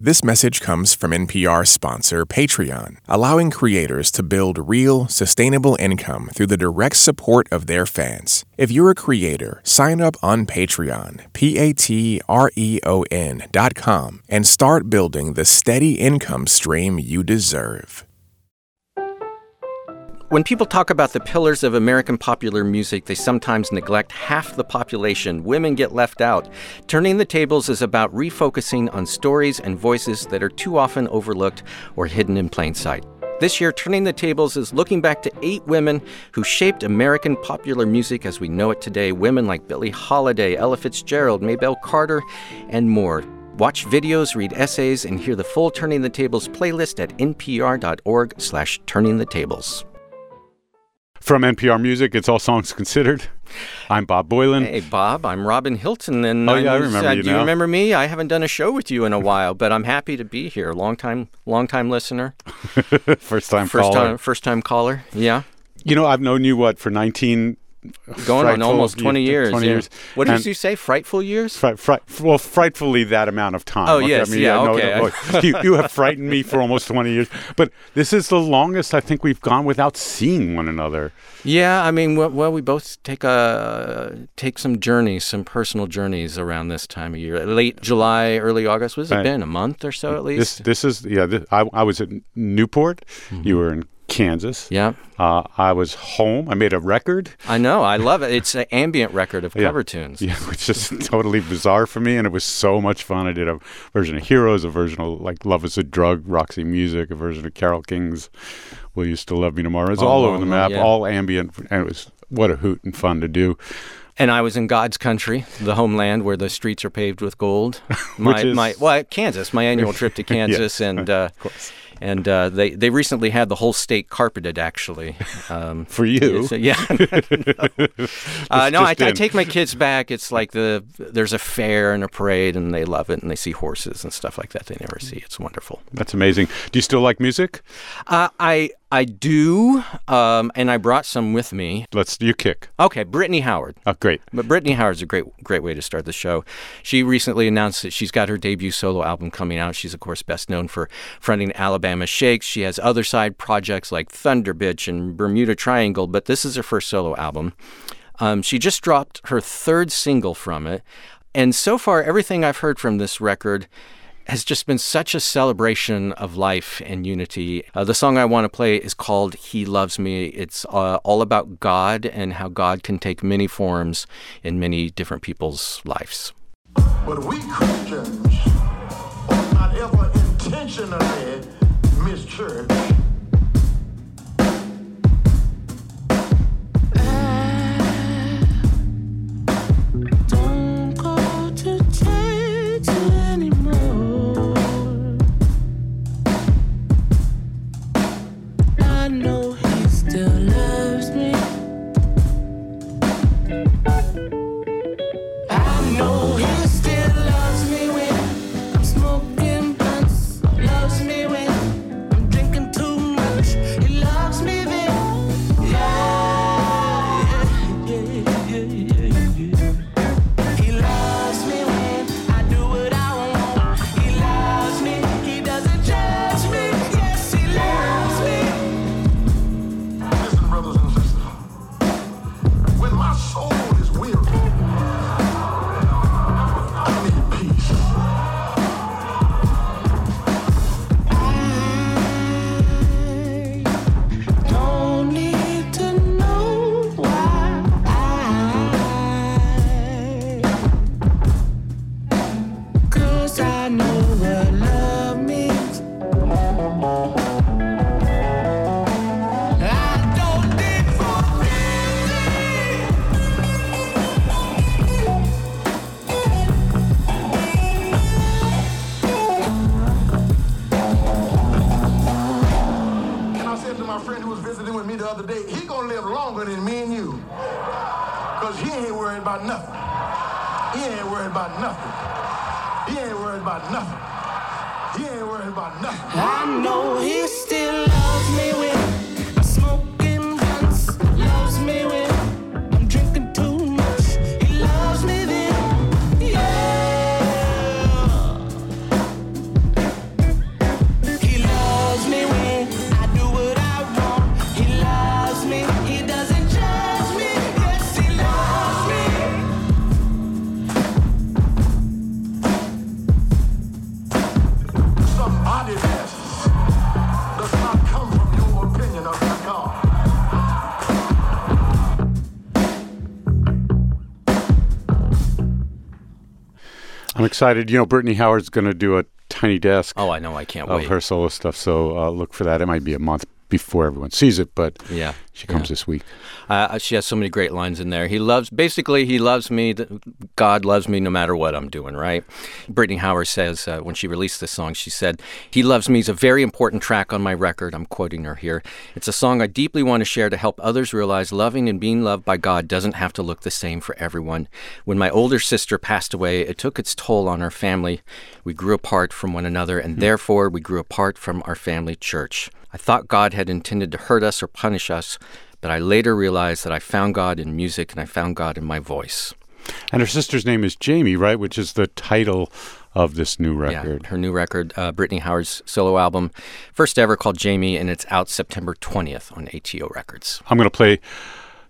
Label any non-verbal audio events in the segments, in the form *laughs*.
This message comes from NPR sponsor Patreon, allowing creators to build real, sustainable income through the direct support of their fans. If you're a creator, sign up on Patreon, P A T R E O N dot com, and start building the steady income stream you deserve. When people talk about the pillars of American popular music, they sometimes neglect half the population. Women get left out. Turning the Tables is about refocusing on stories and voices that are too often overlooked or hidden in plain sight. This year, Turning the Tables is looking back to eight women who shaped American popular music as we know it today. Women like Billie Holiday, Ella Fitzgerald, Maybelle Carter, and more. Watch videos, read essays, and hear the full Turning the Tables playlist at npr.org slash turning the tables. From NPR Music, it's All Songs Considered. *laughs* I'm Bob Boilen. Hey, Bob. I'm Robin Hilton. And Oh, yeah, I remember uh, you Do you remember me? I haven't done a show with you in a while, but I'm happy to be here. Long time, long time listener. *laughs* First time First caller. time, first time caller. Yeah, You know, I've known you, what, for 19... going on almost 20 yeah, years. 20 yeah. years. What did And- you say? Frightful years? Fri- fri- well, frightfully that amount of time. Oh, yes, yeah, no, okay. no, no. you, you have frightened me for almost 20 years. But this is the longest I think we've gone without seeing one another. Yeah, I mean, well, well, we both take a take some journeys, some personal journeys around this time of year. Late July, early August. What has it been? A month or so at This least. this is, yeah, this, I, I was at Newport. Mm-hmm. You were in Kansas. yeah, Uh, I was home. I made a record. I know. I love it. It's an ambient record of Yeah. cover tunes. Yeah, *laughs* which is totally bizarre for me, and it was so much fun. I did a version of Heroes, a version of like Love Is a Drug, Roxy Music, a version of Carole King's Will You Still Love Me Tomorrow. It's Oh, all over the map, yeah. all ambient, and it was what a hoot and fun to do. And I was in God's country, the homeland where the streets are paved with gold. *laughs* My, is- my well, Kansas, my annual trip to *laughs* Kansas, and uh, and uh, they they recently had the whole state carpeted actually. Um, *laughs* For you, *laughs* so- yeah. *laughs* uh, no, I, I take my kids back. It's like the there's a fair and a parade, and they love it, and they see horses and stuff like that they never see. It's wonderful. that's amazing. Do you still like music? Uh, I I do, um, and I brought some with me. Let's you kick. Okay, Brittany Howard. Oh, great. But Brittany Howard's a great, great way to start the show. She recently announced that she's got her debut solo album coming out. She's, of course, best known for fronting Alabama Shakes. She has other side projects like Thunderbitch and Bermuda Triangle, but this is her first solo album. Um, she just dropped her third single from it. And so far, everything I've heard from this record has just been such a celebration of life and unity. Uh, the song I want to play is called He Loves Me. It's uh, all about God and how God can take many forms in many different people's lives. But we Christians ought not ever intentionally miss church. Excited. You know, Brittany Howard's going to do a tiny desk Oh, I know. I can't of wait. her solo stuff, so uh, look for that. It might be a month before everyone sees it, but Yeah. She comes Yeah. this week. Uh, she has so many great lines in there. He loves, basically, he loves me. God loves me no matter what I'm doing, right? Brittany Howard says uh, when she released this song, she said, He Loves Me is a very important track on my record. I'm quoting her here. It's a song I deeply want to share to help others realize loving and being loved by God doesn't have to look the same for everyone. When my older sister passed away, it took its toll on our family. We grew apart from one another, and therefore we grew apart from our family church. I thought God had intended to hurt us or punish us, but I later realized that I found God in music and I found God in my voice. And her sister's name is Jaime, right? Which is the title of this new record. Yeah, her new record, uh, Brittany Howard's solo album, first ever called Jaime, and it's out September 20th on ATO Records. I'm going to play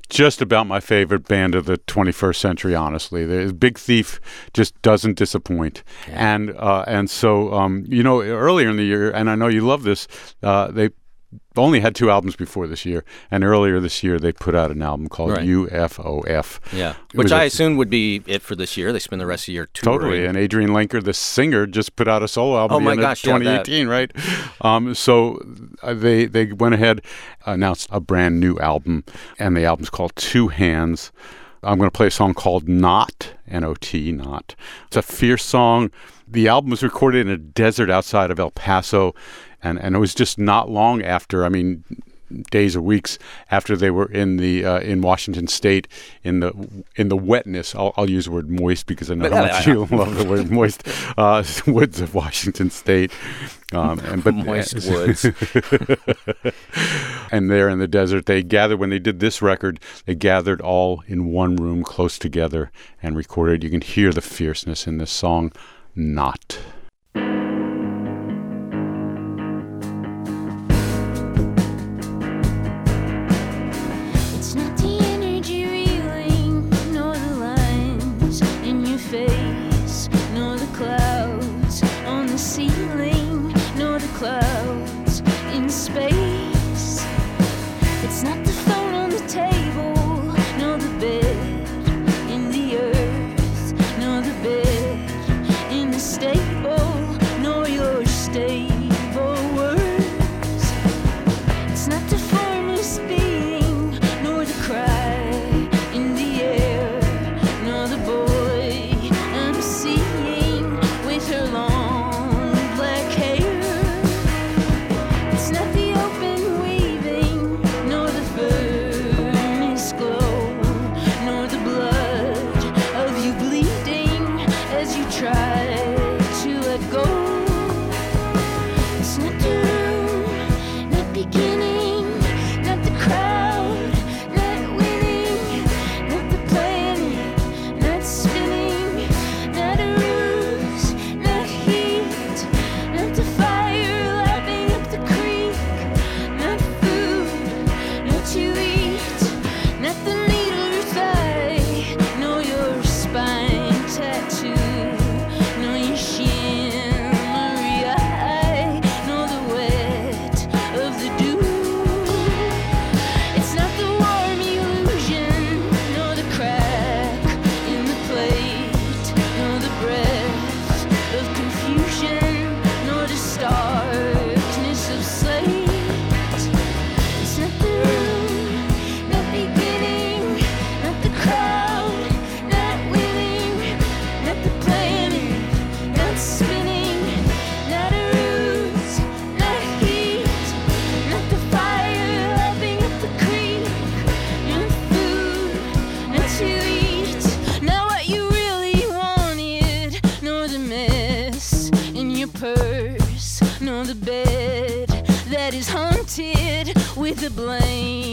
just about my favorite band of the 21st century. Honestly, the Big Thief just doesn't disappoint, and uh, and so um, you know earlier in the year, and I know you love this. Uh, they only had two albums before this year, and earlier this year they put out an album called Right. UFOF. Yeah, which I a- assume would be it for this year. They spend the rest of the year touring. Totally, and Adrianne Lenker, the singer, just put out a solo album Oh my at the end gosh, of yeah, 2018, right? Um, so uh, they they went ahead, announced a brand new album, and the album's called Two Hands. I'm going to play a song called Not, N-O-T, Not. It's a fierce song. The album was recorded in a desert outside of El Paso, and, and it was just not long after. I mean, days or weeks after they were in the uh, in Washington State in the in the wetness. I'll, I'll use the word moist because I know how much *laughs* you love the word moist. Uh, *laughs* woods of Washington State, um, and but Moist woods. *laughs* and there in the desert they gathered when they did this record they gathered all in one room close together and recorded you can hear the fierceness in this song not as a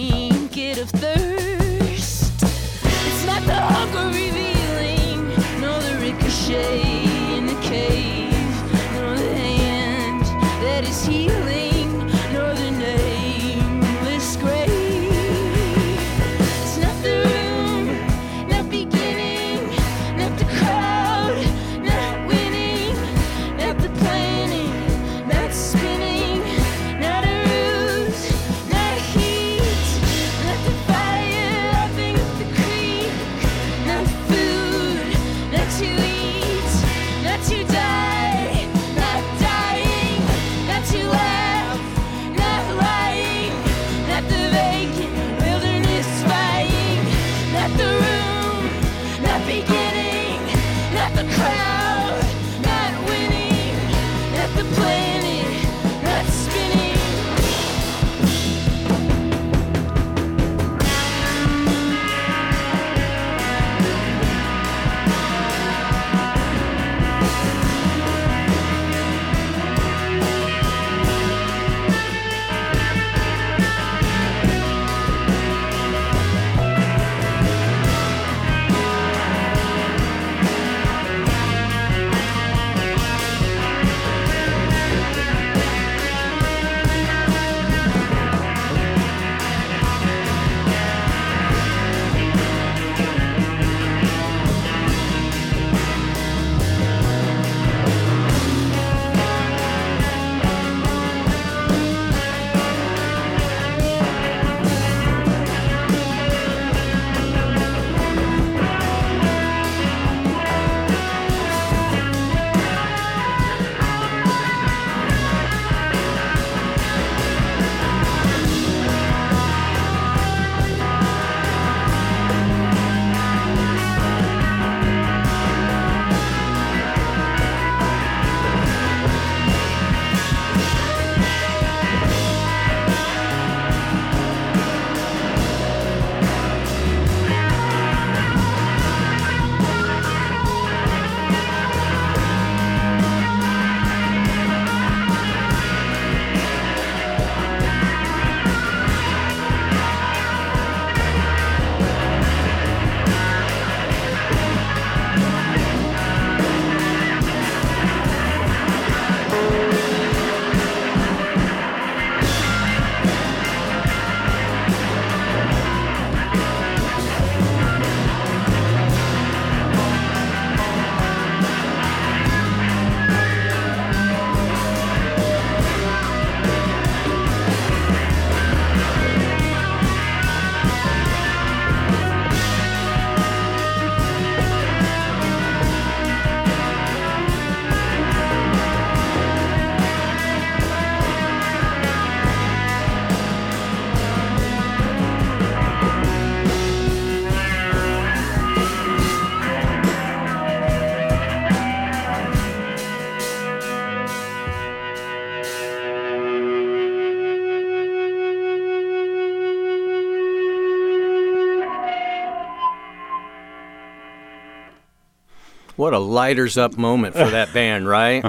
What a lighters up moment for that *laughs* band, right?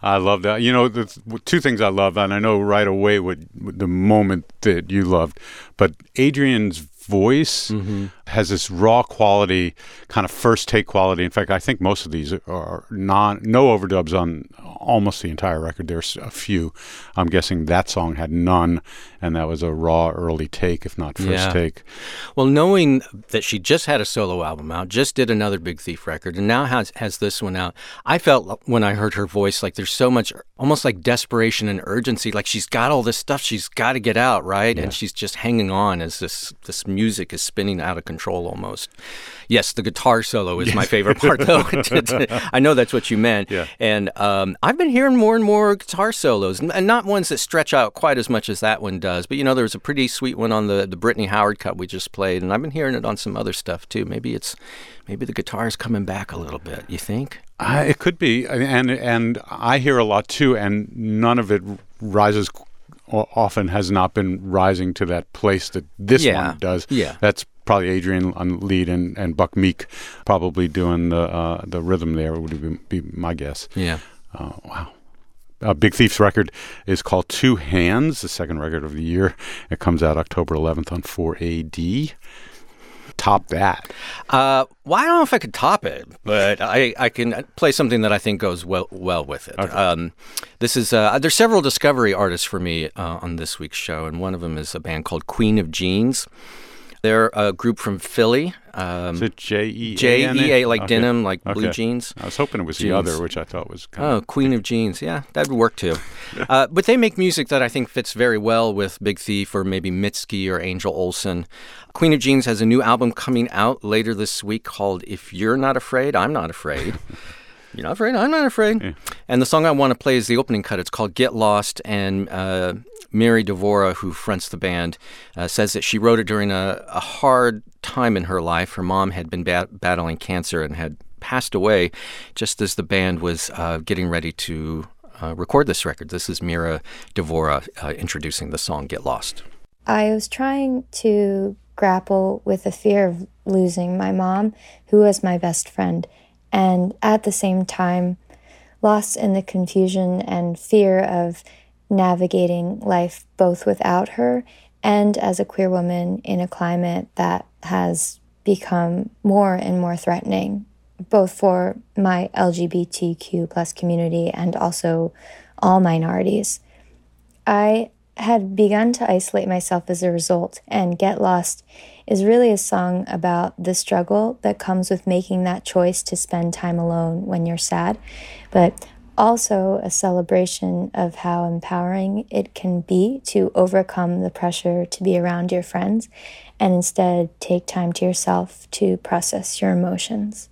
I love that. You know, the two things I love, and I know right away what, the moment that you loved, but Adrianne's voice Mm-hmm. has this raw quality, kind of first take quality. In fact, I think most of these are non no overdubs on almost the entire record. There's a few. I'm guessing that song had none, and that was a raw early take, if not first Yeah. take. Well, knowing that she just had a solo album out, just did another Big Thief record, and now has has this one out, I felt when I heard her voice like there's so much, almost like desperation and urgency. Like she's got all this stuff she's got to get out, right? And she's just hanging on as this this music is spinning out of control almost. Yes, the guitar solo is my favorite part, though. *laughs* *laughs* I know that's what you meant. Yeah. And um, I've been hearing more and more guitar solos, and not ones that stretch out quite as much as that one does. But you know, there was a pretty sweet one on the the Brittany Howard cut we just played, and I've been hearing it on some other stuff too. Maybe it's maybe the guitar is coming back a little bit. You think? Uh, it could be, and and I hear a lot too, and none of it rises. Often has not been rising to that place that this Yeah, one does. yeah. that's probably Adrianne on lead and, and Buck Meek probably doing the uh, the rhythm there would be, be my guess. Yeah. Oh, wow. Uh, Big Thief's record is called Two Hands, the second record of the year. It comes out October 11th on 4AD. Top that. Uh, well, I don't know if I could top it, but I, I can play something that I think goes well well with it. Um, this is uh, there's several discovery artists for me uh, on this week's show, and one of them is a band called Queen of Jeans. They're a group from Philly. Um, Is it J E J E A like Okay. denim, like blue jeans. I was hoping it was the other, which I thought was kind Oh, of. Queen of Jeans. Yeah, that would work too. *laughs* uh, but they make music that I think fits very well with Big Thief or maybe Mitski or Angel Olsen. Queen of Jeans has a new album coming out later this week called If You're Not Afraid, I'm Not Afraid. *laughs* You're not afraid? I'm not afraid. And the song I want to play is the opening cut. It's called Get Lost. And uh, Mary Devora, who fronts the band, uh, says that she wrote it during a, a hard time in her life. Her mom had been bat- battling cancer and had passed away just as the band was uh, getting ready to uh, record this record. This is Mira Devora uh, introducing the song Get Lost. I was trying to grapple with the fear of losing my mom, who was my best friend, and at the same time, lost in the confusion and fear of navigating life both without her and as a queer woman in a climate that has become more and more threatening, both for my LGBTQ plus community and also all minorities. I had begun to isolate myself as a result, and Get Lost is really a song about the struggle that comes with making that choice to spend time alone when you're sad, but also a celebration of how empowering it can be to overcome the pressure to be around your friends and instead take time to yourself to process your emotions.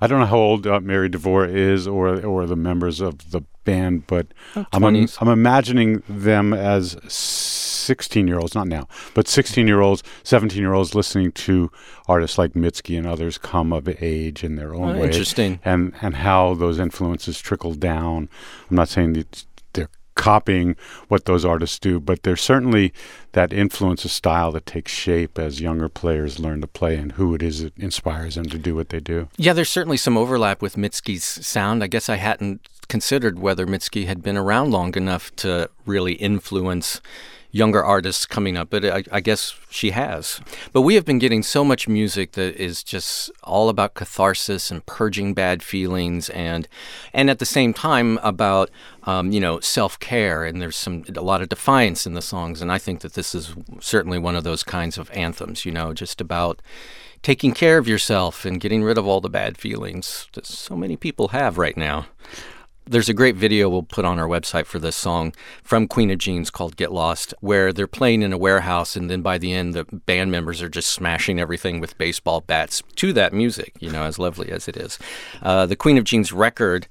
I don't know how old uh, Mary DeVore is, or or the members of the band, but I'm im- 20s. I'm imagining them as 16 year olds, not now, but 16 year olds, 17 year olds listening to artists like Mitski and others come of age in their own Oh, way. interesting. And, and how those influences trickle down. I'm not saying that copying what those artists do, but there's certainly that influence of style that takes shape as younger players learn to play and who it is that inspires them to do what they do. Yeah, there's certainly some overlap with Mitski's sound. I guess I hadn't considered whether Mitski had been around long enough to really influence younger artists coming up, but I, I guess she has. But we have been getting so much music that is just all about catharsis and purging bad feelings, and and at the same time about um, you know self care. And there's some a lot of defiance in the songs, and I think that this is certainly one of those kinds of anthems. You know, just about taking care of yourself and getting rid of all the bad feelings that so many people have right now. There's a great video we'll put on our website for this song from Queen of Jeans called Get Lost, where they're playing in a warehouse, and then by the end, the band members are just smashing everything with baseball bats to that music, you know, as lovely as it is. Uh, the Queen of Jeans record,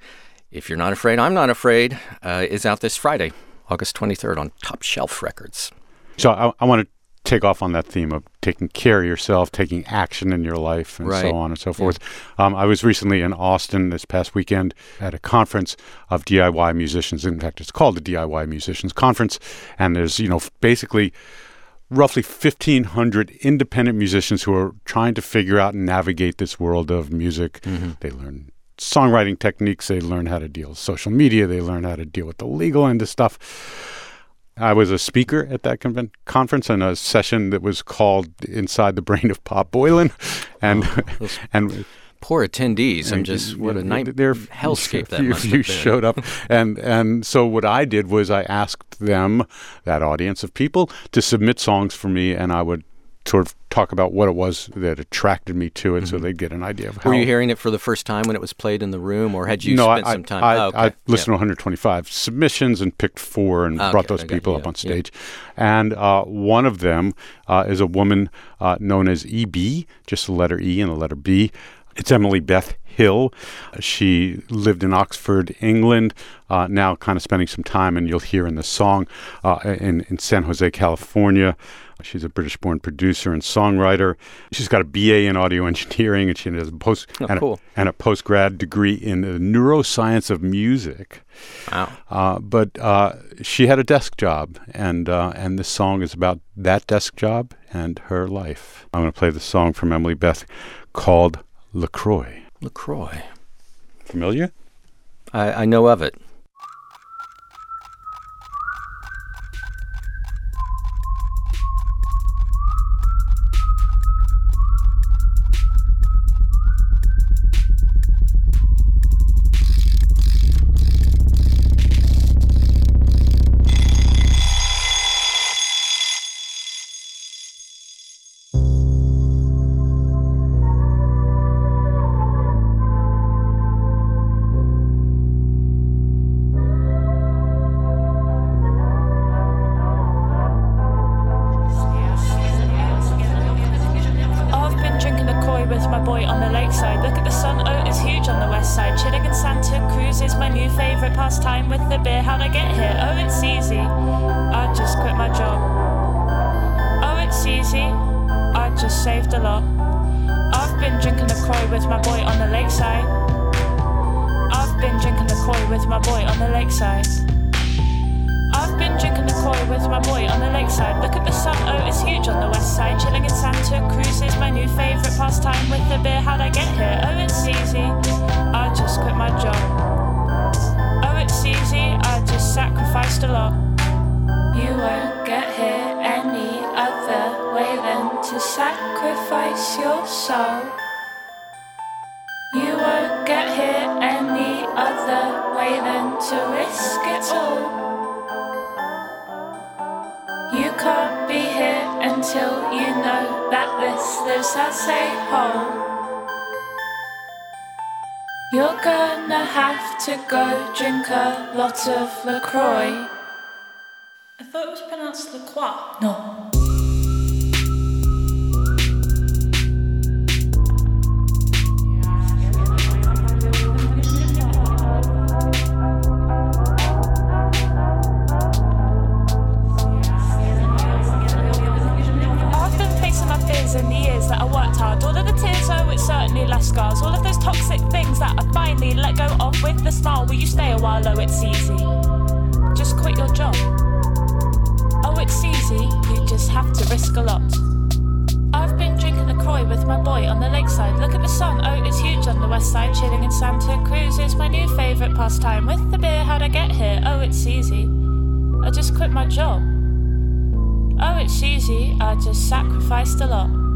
If You're Not Afraid, I'm Not Afraid, uh, is out this Friday, August 23rd on Top Shelf Records. So I, I want to take off on that theme of taking care of yourself, taking action in your life, and Right. so on and so forth. Um, I was recently in Austin this past weekend at a conference of DIY musicians. In fact, it's called the DIY Musicians Conference, and there's you know basically roughly 1500 independent musicians who are trying to figure out and navigate this world of music they learn songwriting techniques they learn how to deal with social media they learn how to deal with the legal end of stuff I was a speaker at that conven- conference in a session that was called "Inside the Brain of Bob Boilen," *laughs* and oh, *laughs* and Poor attendees. I'm uh, just, what a night there- hellscape that *laughs* you, must you showed up, and and so what I did was I asked them, that audience of people, to submit songs for me, and I would sort of talk about what it was that attracted me to it, so they'd get an idea of how. Mm-hmm. Were you hearing it for the first time when it was played in the room, or had you no, spent I, some time? I, oh, okay. I listened Yeah. to 125 submissions and picked four and Okay, brought those okay, people yeah, up on yeah. stage. And uh, one of them uh, is a woman uh, known as EB, just the letter E and the letter B. It's Emily Beth Hill. She lived in Oxford, England, uh, now kind of spending some time, and you'll hear in the song, uh, in, in San Jose, California. She's a British born producer and songwriter. She's got a BA in audio engineering, and she has a post Oh, and, a- cool. and a post grad degree in the neuroscience of music. Wow. Uh, but uh, she had a desk job, and uh, and this song is about that desk job and her life. I'm going to play the song from Emily Beth called LaCroix. LaCroix. Familiar? I, I know of it. Sacrifice your soul. You won't get here any other way than to risk it all. You can't be here until you know that this lives as a whole. You're gonna have to go drink a lot of LaCroix. I thought it was pronounced LaCroix. No. Me less scars. All of those toxic things that I finally let go of with the smile. Will you stay a while? Oh, it's easy. Just quit your job. Oh, it's easy. You just have to risk a lot. I've been drinking a croy with my boy on the lakeside. Look at the sun, oh, it's huge on the west side. Chilling in Santa Cruz is my new favourite pastime. With the beer, how'd I get here? Oh, it's easy. I just quit my job. Oh, it's easy. I just sacrificed a lot.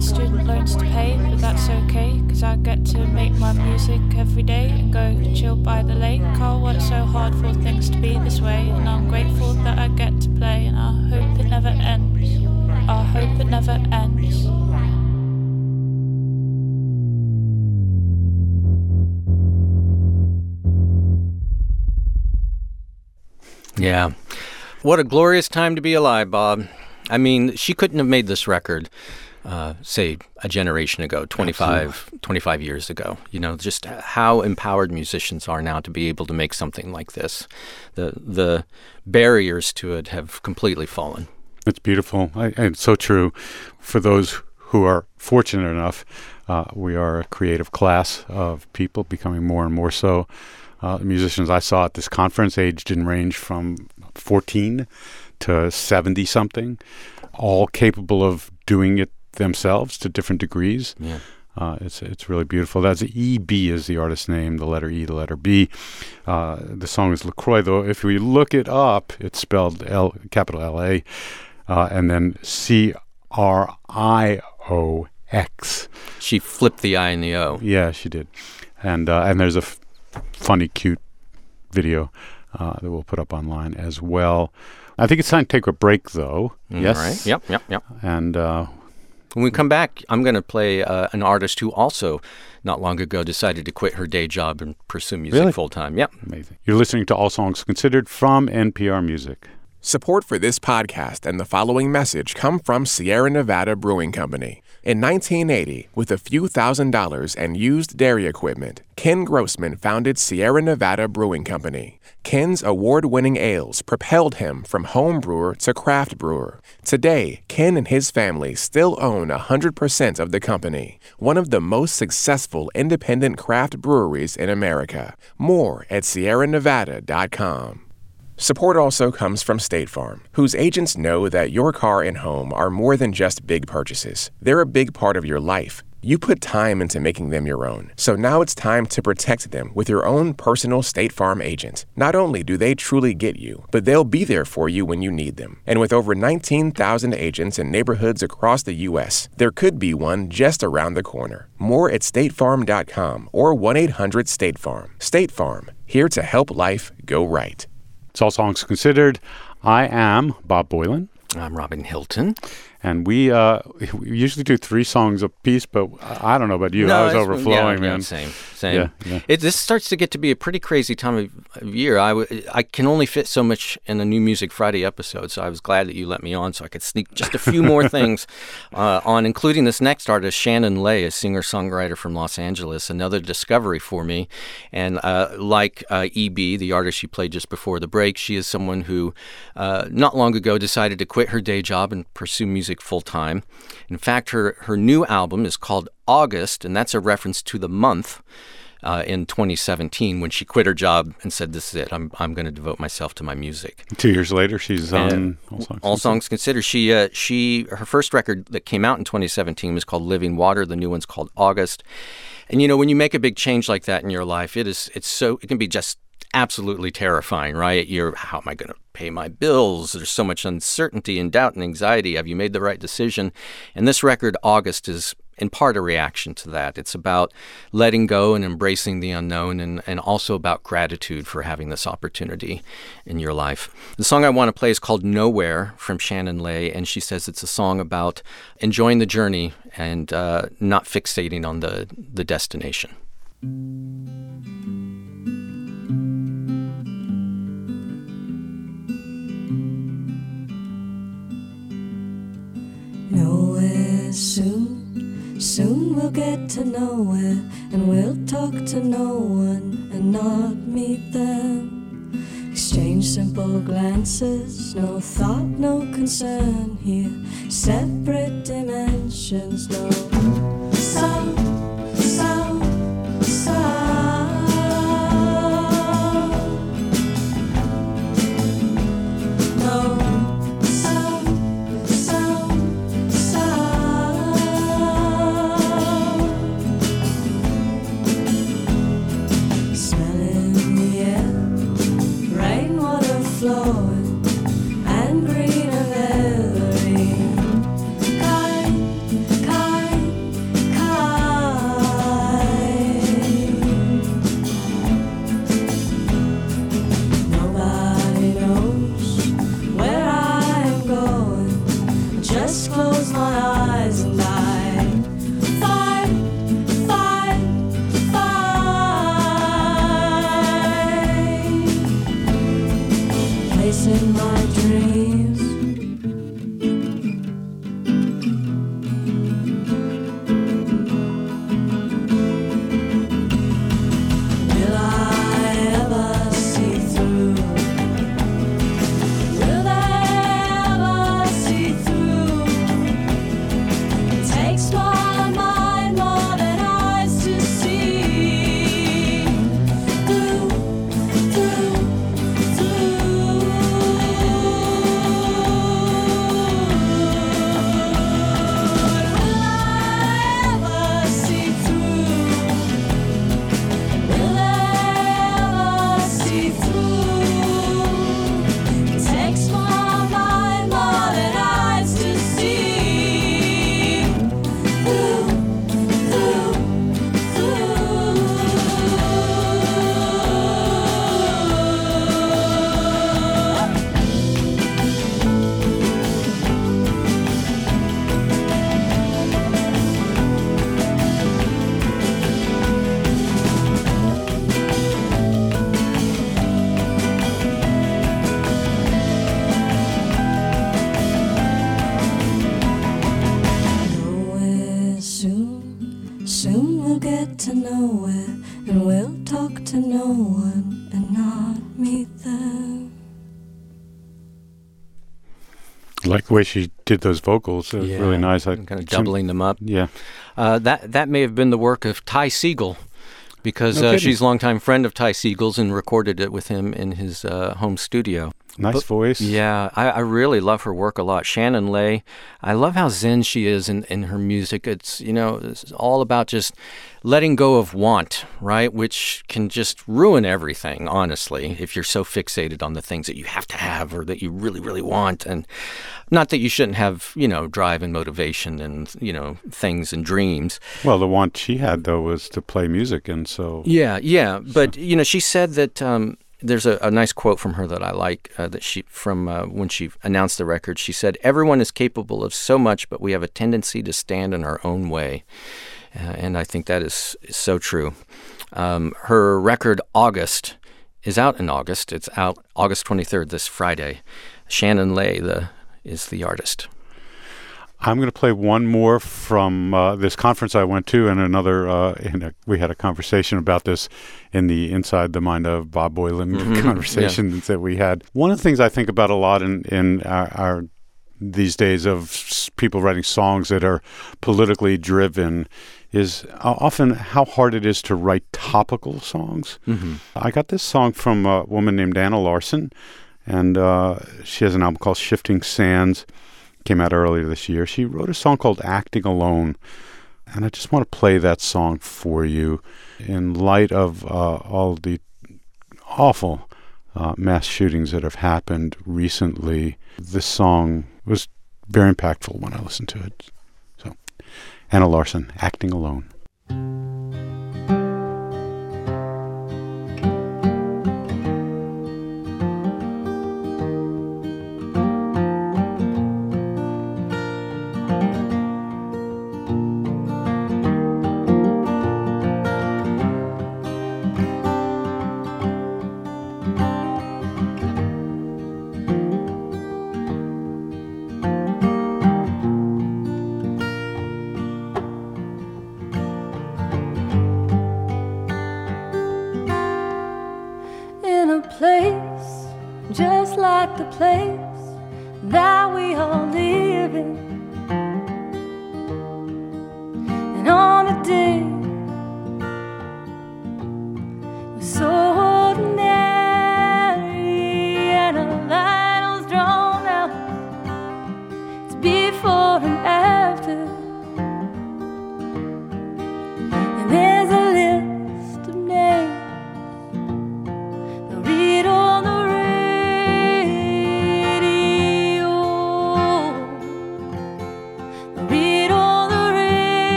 Student loans to pay, but that's okay, cause I get to make my music every day and go chill by the lake. I work so hard for things to be this way, and I'm grateful that I get to play, and I hope it never ends. I hope it never ends. Yeah. What a glorious time to be alive, Bob. I mean, she couldn't have made this record, uh, say, a generation ago, 25, 25 years ago. You know, just how empowered musicians are now to be able to make something like this. The, the barriers to it have completely fallen. It's beautiful. I, and it's so true. For those who are fortunate enough, uh, we are a creative class of people, becoming more and more so. Uh, musicians I saw at this conference aged didn't range from 14 to 70 something, all capable of doing it themselves to different degrees. Yeah. Uh, it's it's really beautiful. That's EB is the artist's name, the letter E, the letter B. Uh, the song is Lacroix, though. If we look it up, it's spelled L, capital L A, uh, and then C R I O X. She flipped the I and the O. Yeah, she did. And uh, and there's a f- funny, cute video uh, that we'll put up online as well. I think it's time to take a break, though. yes. All right. Yep, yep, yep. And uh, When we come back, I'm going to play uh, an artist who also, not long ago, decided to quit her day job and pursue music Really? full time. Yep. amazing. You're listening to All Songs Considered from NPR Music. Support for this podcast and the following message come from Sierra Nevada Brewing Company. In 1980, with a few thousand dollars and used dairy equipment, Ken Grossman founded Sierra Nevada Brewing Company. Ken's award winning ales propelled him from home brewer to craft brewer. Today, Ken and his family still own 100% of the company, one of the most successful independent craft breweries in America. More at sierranevada.com. Support also comes from State Farm, whose agents know that your car and home are more than just big purchases. They're a big part of your life. You put time into making them your own, so now it's time to protect them with your own personal State Farm agent. Not only do they truly get you, but they'll be there for you when you need them. And with over 19,000 agents in neighborhoods across the U.S., there could be one just around the corner. More at statefarm.com or 1 800 State Farm. State Farm, here to help life go right. It's All Songs Considered. I am Bob Boilen. I'm Robin Hilton. And we uh, we usually do three songs a piece, but I don't know about you. I was overflowing, yeah, yeah, man. same, same. Yeah, yeah. It, this starts to get to be a pretty crazy time of, of year. I, w- I can only fit so much in a New Music Friday episode, so I was glad that you let me on so I could sneak just a few more *laughs* things uh, on, including this next artist, Shannon Lay, a singer songwriter from Los Angeles, another discovery for me. And uh, like uh, EB, the artist you played just before the break, she is someone who uh, not long ago decided to quit her day job and pursue music full time. In fact, her, her new album is called August, and that's a reference to the month uh, in 2017 when she quit her job and said, "This is it. I'm I'm going to devote myself to my music." Two years later, she's on And All Songs. All songs considered, she uh, she her first record that came out in 2017 was called Living Water. The new one's called August. And you know, when you make a big change like that in your life, it is it's so it can be just absolutely terrifying, right? You're how am I going to pay my bills? There's so much uncertainty and doubt and anxiety. Have you made the right decision? And this record, August, is in part a reaction to that. It's about letting go and embracing the unknown and, and also about gratitude for having this opportunity in your life. The song I want to play is called Nowhere from Shannon Lay, and she says it's a song about enjoying the journey and uh, not fixating on the, the destination. Nowhere soon, soon we'll get to nowhere, and we'll talk to no one and not meet them. exchange simple glances. No thought, no concern here. Separate dimensions, no sound, sound, sound. Way she did those vocals. It was really nice. I, kind of doubling them up. Yeah. Uh, that that may have been the work of Ty Segall, because No uh, she's a longtime friend of Ty Segall's and recorded it with him in his uh, home studio. Nice But- voice. Yeah, I, I really love her work a lot. Shannon Lay, I love how zen she is in, in her music. It's you know it's all about just letting go of want, right? Which can just ruin everything. Honestly, if you're so fixated on the things that you have to have or that you really really want, and not that you shouldn't have you know drive and motivation and you know things and dreams. Well, the one she had though was to play music, and so Yeah, yeah, but you know, she said that um, there's a, a nice quote from her that I like uh, that she from uh, when she announced the record. She said, "Everyone is capable of so much, but we have a tendency to stand in our own way," uh, and I think that is, is so true. Um, her record August is out in August. It's out August 23rd, this Friday. Shannon Lay the is the artist. I'm going to play one more from uh, this conference I went to, and another. Uh, in a, we had a conversation about this in the Inside the Mind of Bob Boilen *laughs* Mhm, conversation that we had. One of the things I think about a lot in in our, our these days of people writing songs that are politically driven is uh, often how hard it is to write topical songs. Mhm. I got this song from a woman named Anna Larson, and uh, she has an album called Shifting Sands. Came out earlier this year. She wrote a song called Acting Alone, and I just want to play that song for you in light of uh, all the awful uh, mass shootings that have happened recently. This song was very impactful when I listened to it. So, Anna Larson, Acting Alone.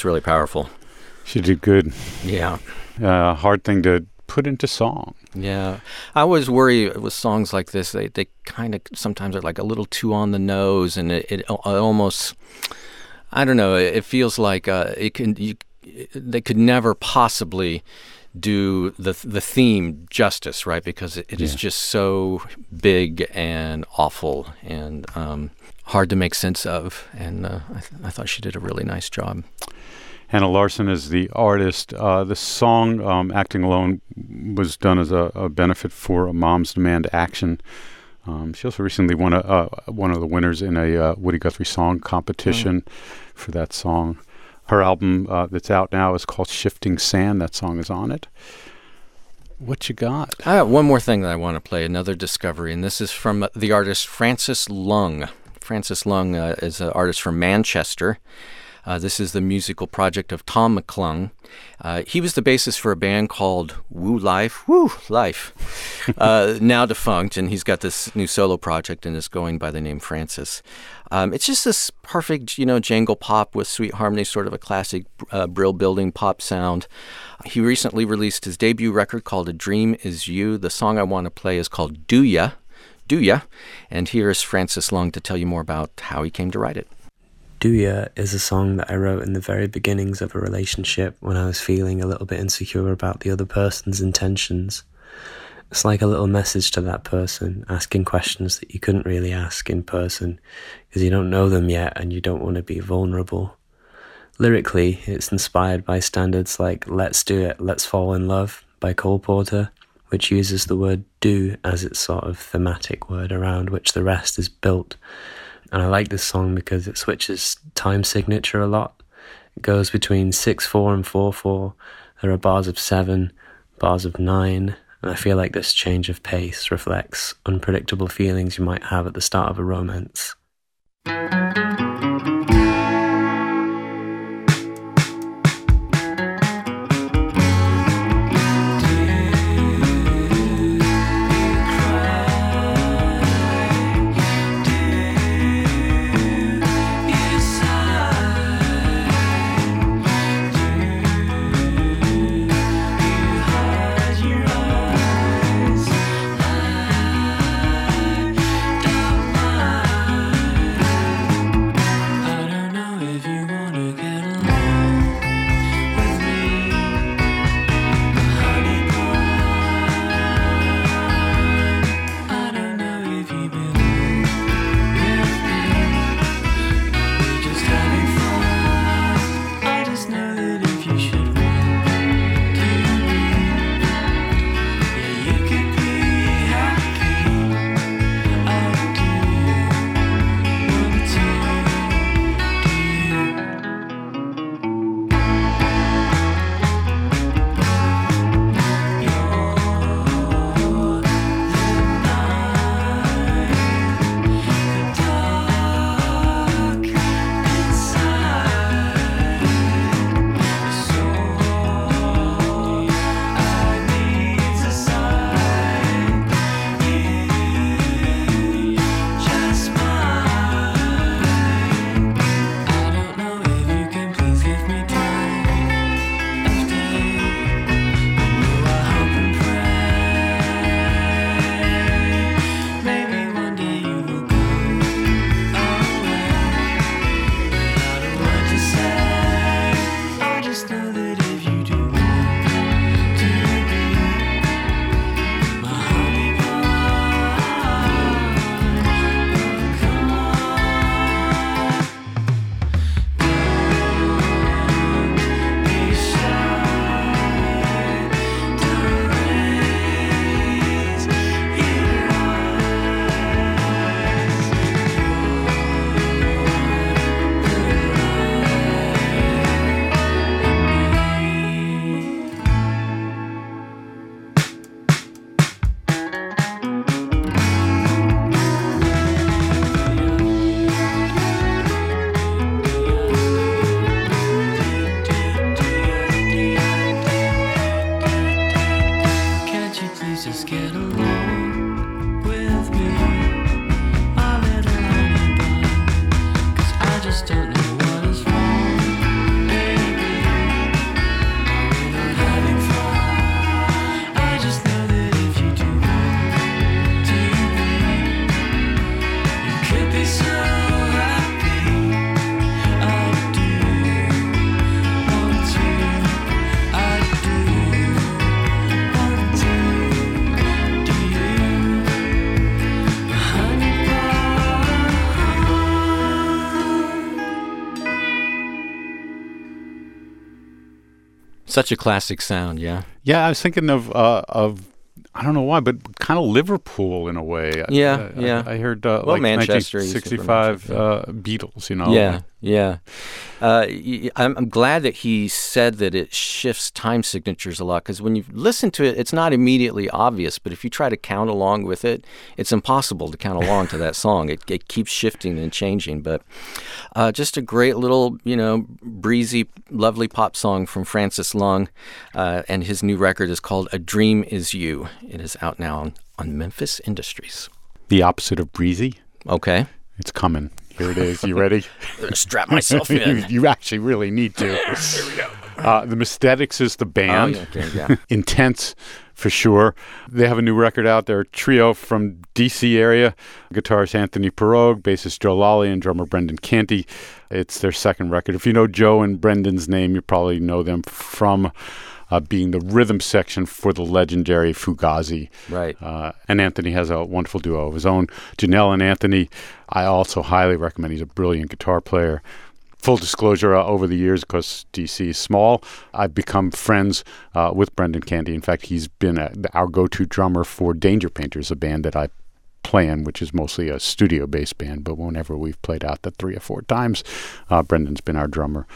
That's really powerful. She did good. Yeah. Uh, hard thing to put into song. Yeah, I always worry with songs like this. They they kind of sometimes are like a little too on the nose, and it, it, al- almost I don't know. It feels like uh, it can you, they could never possibly do the the theme justice, right? Because it, it is Yeah. just so big and awful and um, hard to make sense of. And uh, I, th- I thought she did a really nice job. Anna Larson is the artist. Uh, the song um, "Acting Alone" was done as a, a benefit for a Moms Demand Action. Um, she also recently won a, uh, one of the winners in a uh, Woody Guthrie song competition for that song. Her album uh, that's out now is called "Shifting Sand." That song is on it. What you got? I have one more thing that I want to play, another discovery, and this is from the artist Francis Lung. Francis Lung uh, is an artist from Manchester. Uh, this is the musical project of Tom McClung. Uh, he was the bassist for a band called Wu Lyf, Wu Lyf, uh, *laughs* now defunct, and he's got this new solo project and is going by the name Francis. Um, it's just this perfect, you know, jangle pop with sweet harmony, sort of a classic uh, brill building pop sound. He recently released his debut record called A Dream Is You. The song I want to play is called Do Ya, Do Ya, and here's Francis Lung to tell you more about how he came to write it. Do Ya is a song that I wrote in the very beginnings of a relationship when I was feeling a little bit insecure about the other person's intentions. It's like a little message to that person, asking questions that you couldn't really ask in person because you don't know them yet and you don't want to be vulnerable. Lyrically, it's inspired by standards like Let's Do It, Let's Fall in Love by Cole Porter, which uses the word do as its sort of thematic word around which the rest is built. And I like this song because it switches time signature a lot. It goes between 6 4 and 4 4. There are bars of 7, bars of 9, and I feel like this change of pace reflects unpredictable feelings you might have at the start of a romance. Such a classic sound, yeah. Yeah, I was thinking of uh, of I don't know why, but kind of Liverpool in a way. Yeah, I, yeah. I, I heard uh, Well, like Manchester, you said from 1965 Manchester. uh, Beatles. You know. Yeah, yeah. Uh, I'm, I'm glad that he said that it shifts time signatures a lot because when you listen to it, it's not immediately obvious. But if you try to count along with it, it's impossible to count along to that song. It, it keeps shifting and changing. But uh, just a great little, you know, breezy, lovely pop song from Francis Lung. Uh, and his new record is called A Dream Is You. It is out now on, on Memphis Industries. The opposite of breezy. Okay. It's coming. Here it is. You ready? *laughs* Strap myself *laughs* in. you actually really need to. *laughs* Here we go. Uh, the Messthetics is the band. Oh, yeah, okay, yeah. Intense for sure. They have a new record out. They're a trio from DC area. Guitarist Anthony Pirog, bassist Joe Lally, and drummer Brendan Canty. It's their second record. If you know Joe and Brendan's name, you probably know them from uh, being the rhythm section for the legendary Fugazi. Right. Uh, and Anthony has a wonderful duo of his own. Janel and Anthony, I also highly recommend. He's a brilliant guitar player. Full disclosure, uh, over the years, because DC is small, I've become friends uh, with Brendan Canty. In fact, he's been a, our go to drummer for Danger Painters, a band that I play in, which is mostly a studio based band. But whenever we've played out the three or four times, uh, Brendan's been our drummer.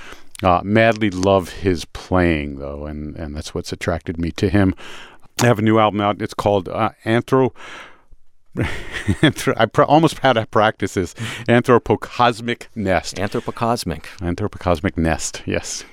Uh, madly love his playing, though, and, and that's what's attracted me to him. I have a new album out. It's called uh, *laughs* Anthro. I pr- almost had to practice this. Anthropocosmic Nest. Anthropocosmic. Anthropocosmic Nest. Yes,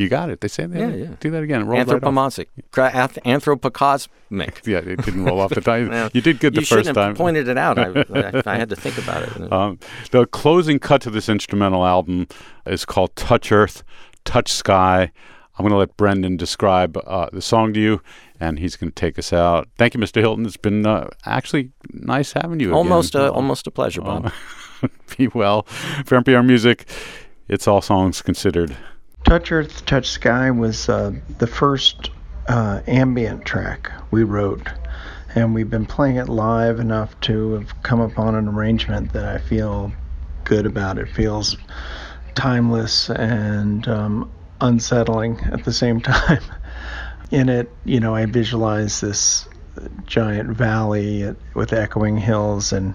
you got it. They say that. Yeah, yeah. Do that again. It rolled right off. Anthropomorphic. Cra- Anthropocosmic. *laughs* Yeah, it didn't roll off the tongue. Well, you did good the first time. you shouldn't have pointed it out. I, *laughs* I, I had to think about it. Um, the closing cut to this instrumental album is called Touch Earth, Touch Sky. I'm going to let Brendan describe uh, the song to you, and he's going to take us out. Thank you, Mr. Hilton. It's been uh, actually nice having you almost, again. a, almost a pleasure, Bob. *laughs* Be well. For NPR Music, it's all songs considered. Touch Earth, Touch Sky was uh, the first uh, ambient track we wrote, and we've been playing it live enough to have come upon an arrangement that I feel good about. It feels timeless and um, unsettling at the same *laughs* time. In it, you know, I visualize this giant valley with echoing hills, and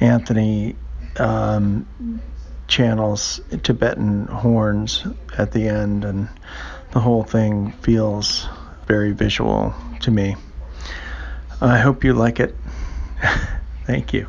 Anthony um, channels Tibetan horns at the end, and the whole thing feels very visual to me. I hope you like it. *laughs* Thank you.